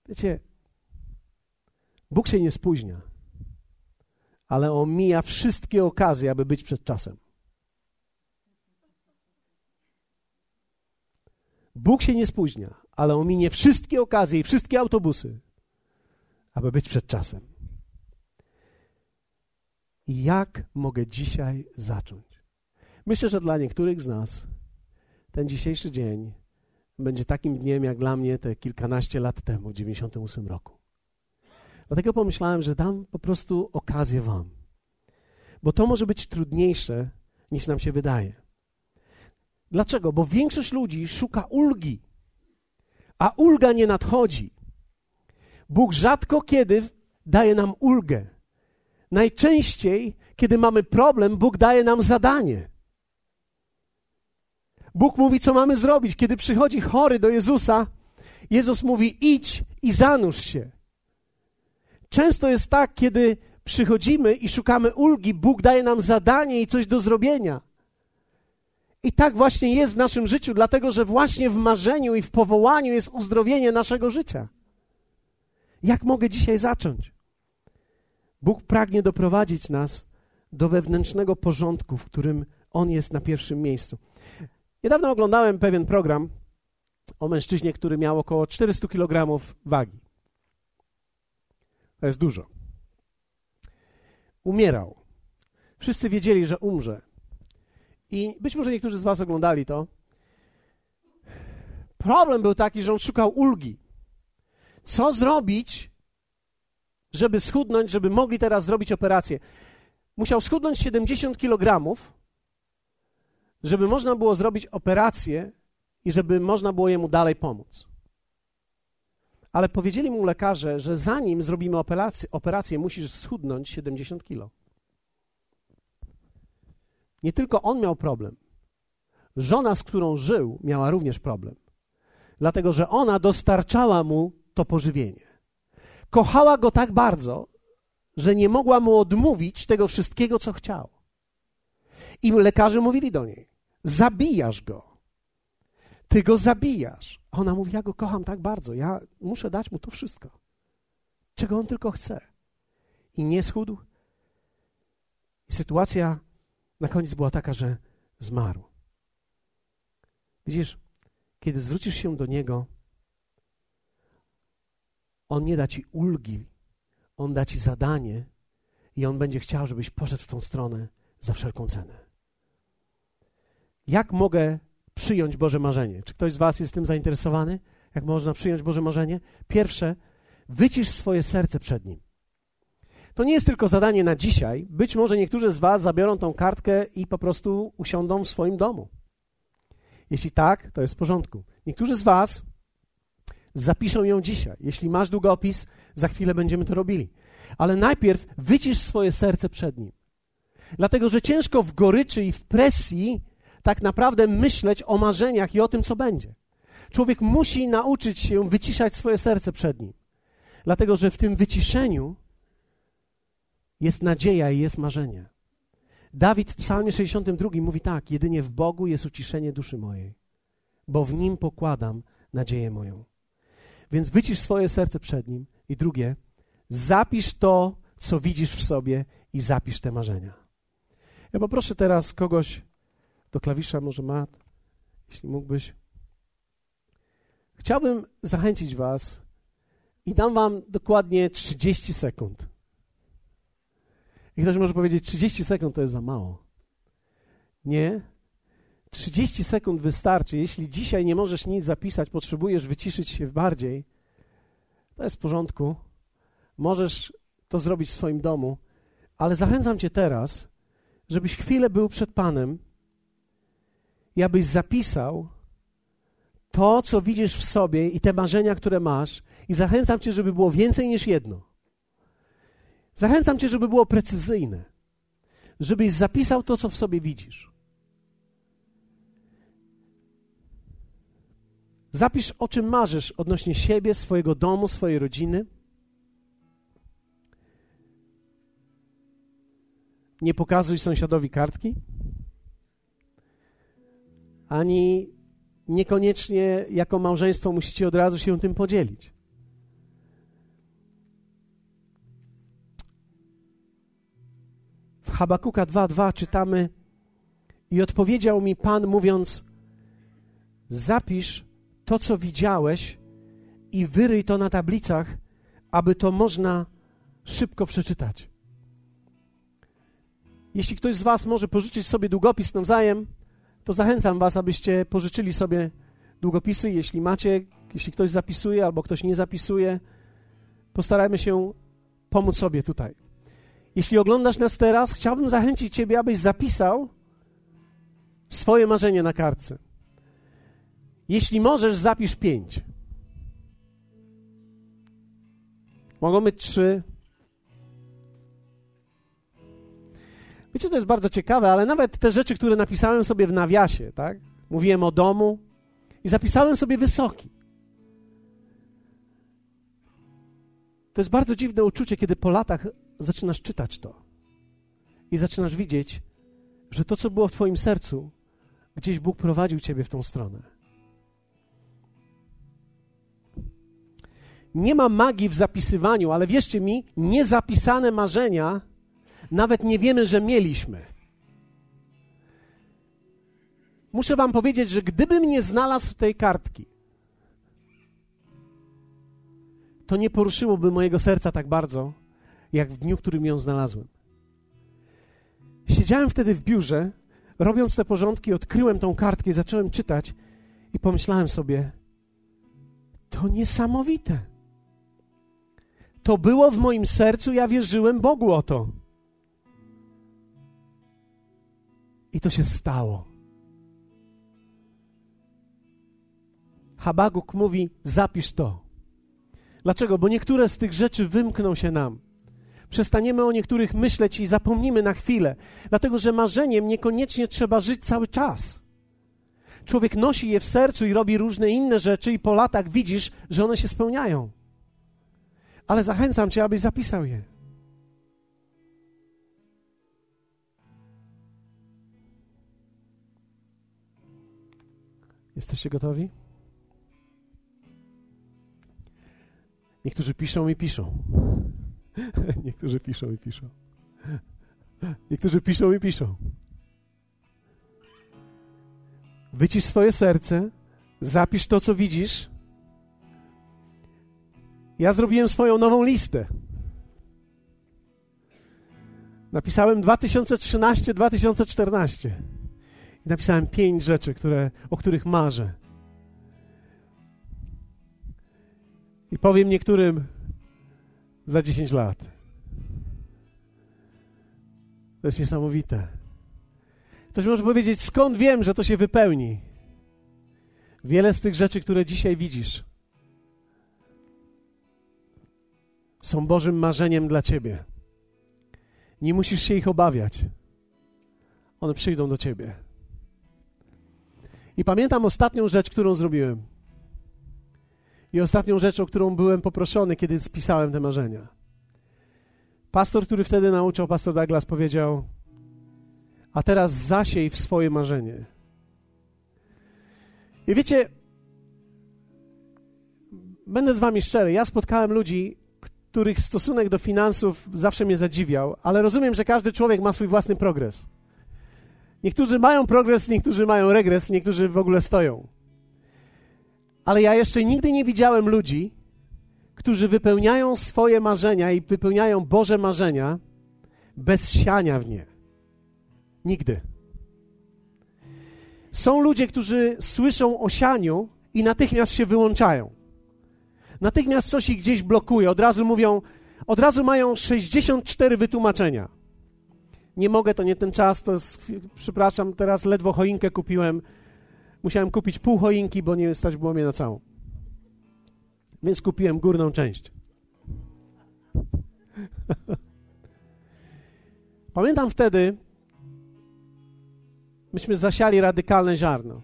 Wiecie, Bóg się nie spóźnia, ale omija wszystkie okazje, aby być przed czasem. Bóg się nie spóźnia, ale ominie wszystkie okazje i wszystkie autobusy, aby być przed czasem. I jak mogę dzisiaj zacząć? Myślę, że dla niektórych z nas ten dzisiejszy dzień będzie takim dniem jak dla mnie te kilkanaście lat temu, w 98 roku. Dlatego pomyślałem, że dam po prostu okazję Wam, bo to może być trudniejsze niż nam się wydaje. Dlaczego? Bo większość ludzi szuka ulgi, a ulga nie nadchodzi. Bóg rzadko kiedy daje nam ulgę. Najczęściej, kiedy mamy problem, Bóg daje nam zadanie. Bóg mówi, co mamy zrobić. Kiedy przychodzi chory do Jezusa, Jezus mówi: idź i zanurz się. Często jest tak, kiedy przychodzimy i szukamy ulgi, Bóg daje nam zadanie i coś do zrobienia. I tak właśnie jest w naszym życiu, dlatego że właśnie w marzeniu i w powołaniu jest uzdrowienie naszego życia. Jak mogę dzisiaj zacząć? Bóg pragnie doprowadzić nas do wewnętrznego porządku, w którym On jest na pierwszym miejscu. Niedawno oglądałem pewien program o mężczyźnie, który miał około 400 kg wagi. To jest dużo. Umierał. Wszyscy wiedzieli, że umrze. I być może niektórzy z Was oglądali to. Problem był taki, że on szukał ulgi. Co zrobić, żeby schudnąć, żeby mogli teraz zrobić operację? Musiał schudnąć 70 kg, żeby można było zrobić operację i żeby można było jemu dalej pomóc. Ale powiedzieli mu lekarze, że zanim zrobimy operację, operację musisz schudnąć 70 kg. Nie tylko on miał problem. Żona, z którą żył, miała również problem. Dlatego, że ona dostarczała mu to pożywienie. Kochała go tak bardzo, że nie mogła mu odmówić tego wszystkiego, co chciał. I lekarze mówili do niej: Zabijasz go. Ty go zabijasz. Ona mówi: Ja go kocham tak bardzo, ja muszę dać mu to wszystko, czego on tylko chce. I nie schudł. Sytuacja na koniec była taka, że zmarł. Widzisz, kiedy zwrócisz się do Niego, On nie da ci ulgi, On da ci zadanie i On będzie chciał, żebyś poszedł w tą stronę za wszelką cenę. Jak mogę przyjąć Boże marzenie? Czy ktoś z Was jest tym zainteresowany? Jak można przyjąć Boże marzenie? Pierwsze, wycisz swoje serce przed Nim. To nie jest tylko zadanie na dzisiaj. Być może niektórzy z Was zabiorą tą kartkę i po prostu usiądą w swoim domu. Jeśli tak, to jest w porządku. Niektórzy z Was zapiszą ją dzisiaj. Jeśli masz długopis, za chwilę będziemy to robili. Ale najpierw wycisz swoje serce przed Nim. Dlatego, że ciężko w goryczy i w presji tak naprawdę myśleć o marzeniach i o tym, co będzie. Człowiek musi nauczyć się wyciszać swoje serce przed Nim. Dlatego, że w tym wyciszeniu jest nadzieja i jest marzenie. Dawid w Psalmie 62 mówi tak: Jedynie w Bogu jest uciszenie duszy mojej, bo w nim pokładam nadzieję moją. Więc wycisz swoje serce przed nim. I drugie, zapisz to, co widzisz w sobie i zapisz te marzenia. Ja poproszę teraz kogoś do klawisza, może Mat, jeśli mógłbyś. Chciałbym zachęcić Was i dam Wam dokładnie 30 sekund i ktoś może powiedzieć, 30 sekund to jest za mało. Nie. 30 sekund wystarczy. Jeśli dzisiaj nie możesz nic zapisać, potrzebujesz wyciszyć się bardziej, to jest w porządku. Możesz to zrobić w swoim domu, ale zachęcam Cię teraz, żebyś chwilę był przed Panem i abyś zapisał to, co widzisz w sobie i te marzenia, które masz, i zachęcam Cię, żeby było więcej niż jedno. Zachęcam Cię, żeby było precyzyjne, żebyś zapisał to, co w sobie widzisz. Zapisz, o czym marzysz odnośnie siebie, swojego domu, swojej rodziny. Nie pokazuj sąsiadowi kartki, ani niekoniecznie jako małżeństwo musicie od razu się tym podzielić. Habakuka 2:2 czytamy i odpowiedział mi Pan mówiąc zapisz to co widziałeś i wyryj to na tablicach, aby to można szybko przeczytać. Jeśli ktoś z was może pożyczyć sobie długopis nawzajem, to zachęcam was, abyście pożyczyli sobie długopisy, jeśli macie, jeśli ktoś zapisuje albo ktoś nie zapisuje, postarajmy się pomóc sobie tutaj. Jeśli oglądasz nas teraz, chciałbym zachęcić Ciebie, abyś zapisał swoje marzenie na kartce. Jeśli możesz, zapisz pięć. Mogą być trzy. Wiecie, to jest bardzo ciekawe, ale nawet te rzeczy, które napisałem sobie w nawiasie, tak? Mówiłem o domu i zapisałem sobie wysoki. To jest bardzo dziwne uczucie, kiedy po latach zaczynasz czytać to i zaczynasz widzieć, że to, co było w Twoim sercu, gdzieś Bóg prowadził Ciebie w tą stronę. Nie ma magii w zapisywaniu, ale wierzcie mi, niezapisane marzenia nawet nie wiemy, że mieliśmy. Muszę Wam powiedzieć, że gdybym nie znalazł tej kartki, to nie poruszyłoby mojego serca tak bardzo, jak w dniu, w którym ją znalazłem. Siedziałem wtedy w biurze, robiąc te porządki, odkryłem tą kartkę i zacząłem czytać i pomyślałem sobie, to niesamowite. To było w moim sercu, ja wierzyłem Bogu o to. I to się stało. Habaguk mówi: zapisz to. Dlaczego? Bo niektóre z tych rzeczy wymkną się nam. Przestaniemy o niektórych myśleć i zapomnimy na chwilę, dlatego że marzeniem niekoniecznie trzeba żyć cały czas. Człowiek nosi je w sercu i robi różne inne rzeczy, i po latach widzisz, że one się spełniają. Ale zachęcam Cię, abyś zapisał je. Jesteście gotowi? Niektórzy piszą i piszą. <laughs> Niektórzy piszą i piszą. Niektórzy piszą i piszą. Wycisz swoje serce, zapisz to, co widzisz. Ja zrobiłem swoją nową listę. Napisałem 2013-2014. I napisałem pięć rzeczy, które, o których marzę. I powiem niektórym za 10 lat. To jest niesamowite. Ktoś może powiedzieć, skąd wiem, że to się wypełni? Wiele z tych rzeczy, które dzisiaj widzisz, są Bożym marzeniem dla ciebie. Nie musisz się ich obawiać. One przyjdą do ciebie. I pamiętam ostatnią rzecz, którą zrobiłem. I ostatnią rzeczą, którą byłem poproszony, kiedy spisałem te marzenia. Pastor, który wtedy nauczał, pastor Douglas, powiedział: A teraz zasiej w swoje marzenie. I wiecie, będę z Wami szczery, ja spotkałem ludzi, których stosunek do finansów zawsze mnie zadziwiał, ale rozumiem, że każdy człowiek ma swój własny progres. Niektórzy mają progres, niektórzy mają regres, niektórzy w ogóle stoją. Ale ja jeszcze nigdy nie widziałem ludzi, którzy wypełniają swoje marzenia i wypełniają Boże marzenia bez siania w nie. Nigdy. Są ludzie, którzy słyszą o sianiu i natychmiast się wyłączają. Natychmiast coś ich gdzieś blokuje. Od razu mówią, od razu mają 64 wytłumaczenia. Nie mogę, to nie ten czas, to jest, przepraszam, teraz ledwo choinkę kupiłem. Musiałem kupić pół choinki, bo nie stać było mnie na całą. Więc kupiłem górną część. <laughs> Pamiętam wtedy, myśmy zasiali radykalne ziarno.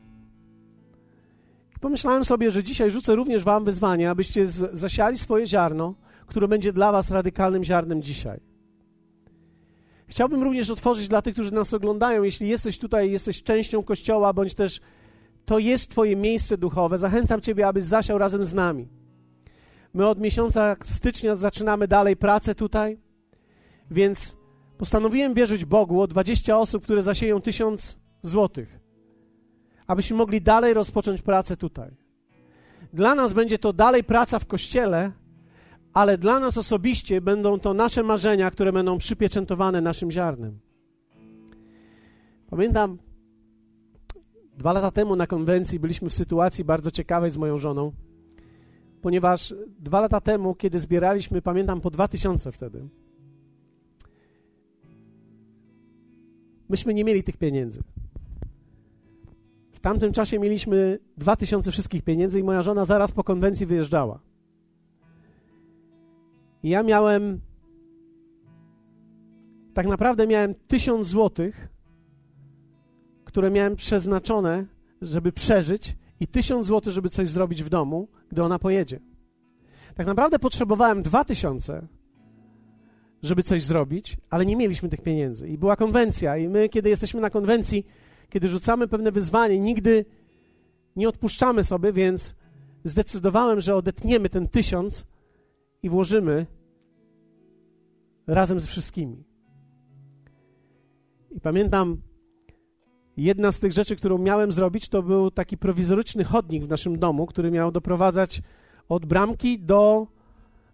Pomyślałem sobie, że dzisiaj rzucę również wam wyzwanie, abyście zasiali swoje ziarno, które będzie dla was radykalnym ziarnem dzisiaj. Chciałbym również otworzyć dla tych, którzy nas oglądają, jeśli jesteś tutaj, jesteś częścią Kościoła, bądź też to jest Twoje miejsce duchowe, zachęcam Ciebie, abyś zasiał razem z nami. My od miesiąca stycznia zaczynamy dalej pracę tutaj, więc postanowiłem wierzyć Bogu o 20 osób, które zasieją tysiąc złotych, abyśmy mogli dalej rozpocząć pracę tutaj. Dla nas będzie to dalej praca w kościele, ale dla nas osobiście będą to nasze marzenia, które będą przypieczętowane naszym ziarnem. Pamiętam, dwa lata temu na konwencji byliśmy w sytuacji bardzo ciekawej z moją żoną ponieważ dwa lata temu, kiedy zbieraliśmy, pamiętam po dwa tysiące wtedy, myśmy nie mieli tych pieniędzy. W tamtym czasie mieliśmy dwa tysiące wszystkich pieniędzy i moja żona zaraz po konwencji wyjeżdżała. I ja miałem, tak naprawdę miałem tysiąc złotych, które miałem przeznaczone, żeby przeżyć i tysiąc złotych, żeby coś zrobić w domu, gdy ona pojedzie. Tak naprawdę potrzebowałem dwa tysiące, żeby coś zrobić, ale nie mieliśmy tych pieniędzy. I była konwencja, i my, kiedy jesteśmy na konwencji, kiedy rzucamy pewne wyzwanie, nigdy nie odpuszczamy sobie, więc zdecydowałem, że odetniemy ten tysiąc i włożymy razem z wszystkimi. I pamiętam, Jedna z tych rzeczy, którą miałem zrobić, to był taki prowizoryczny chodnik w naszym domu, który miał doprowadzać od bramki do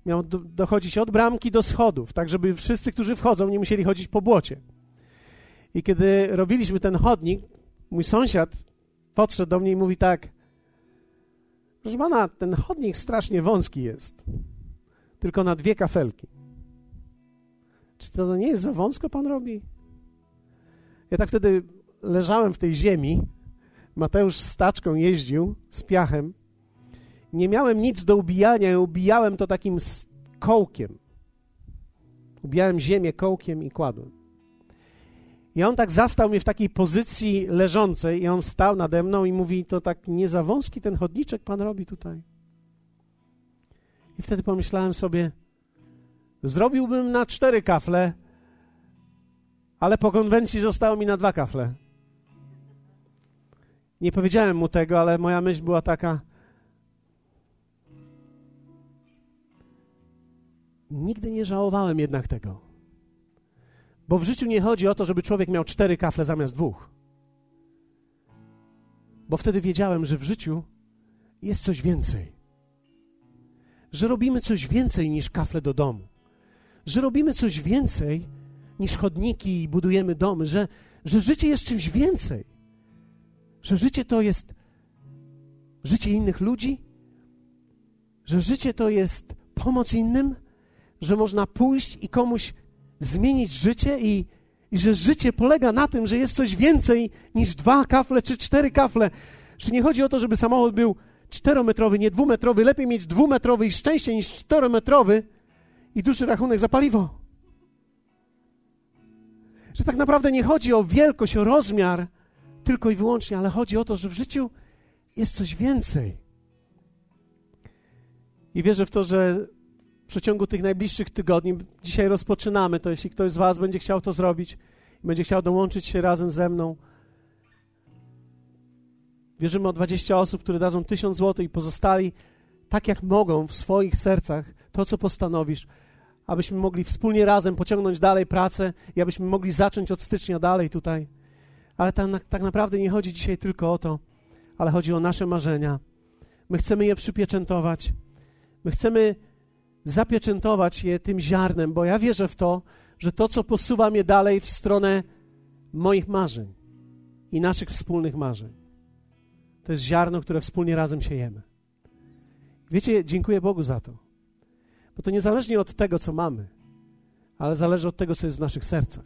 Miał do, dochodzić od bramki do schodów, tak żeby wszyscy, którzy wchodzą, nie musieli chodzić po błocie. I kiedy robiliśmy ten chodnik, mój sąsiad podszedł do mnie i mówi tak: Proszę pana, ten chodnik strasznie wąski jest. Tylko na dwie kafelki. Czy to nie jest za wąsko pan robi? Ja tak wtedy leżałem w tej ziemi. Mateusz z taczką jeździł, z piachem. Nie miałem nic do ubijania, ubijałem to takim kołkiem. Ubijałem ziemię kołkiem i kładłem. I on tak zastał mnie w takiej pozycji leżącej i on stał nade mną i mówi, to tak nie za wąski ten chodniczek pan robi tutaj. I wtedy pomyślałem sobie, zrobiłbym na cztery kafle, ale po konwencji zostało mi na dwa kafle. Nie powiedziałem mu tego, ale moja myśl była taka. Nigdy nie żałowałem jednak tego. Bo w życiu nie chodzi o to, żeby człowiek miał cztery kafle zamiast dwóch. Bo wtedy wiedziałem, że w życiu jest coś więcej. Że robimy coś więcej niż kafle do domu. Że robimy coś więcej niż chodniki i budujemy domy. Że, że życie jest czymś więcej. Że życie to jest życie innych ludzi. Że życie to jest pomoc innym. Że można pójść i komuś zmienić życie i, i że życie polega na tym, że jest coś więcej niż dwa kafle czy cztery kafle. Że nie chodzi o to, żeby samochód był czterometrowy, nie dwumetrowy. Lepiej mieć dwumetrowy i szczęście niż czterometrowy i duży rachunek za paliwo. Że tak naprawdę nie chodzi o wielkość, o rozmiar tylko i wyłącznie, ale chodzi o to, że w życiu jest coś więcej. I wierzę w to, że w przeciągu tych najbliższych tygodni. Dzisiaj rozpoczynamy to, jeśli ktoś z Was będzie chciał to zrobić, będzie chciał dołączyć się razem ze mną. Wierzymy o 20 osób, które dadzą 1000 zł i pozostali tak jak mogą w swoich sercach to, co postanowisz, abyśmy mogli wspólnie razem pociągnąć dalej pracę i abyśmy mogli zacząć od stycznia dalej tutaj. Ale tak, naprawdę nie chodzi dzisiaj tylko o to, ale chodzi o nasze marzenia. My chcemy je przypieczętować. My chcemy zapieczętować je tym ziarnem, bo ja wierzę w to, że to, co posuwa mnie dalej w stronę moich marzeń i naszych wspólnych marzeń, to jest ziarno, które wspólnie razem siejemy. Wiecie, dziękuję Bogu za to, bo to niezależnie od tego, co mamy, ale zależy od tego, co jest w naszych sercach.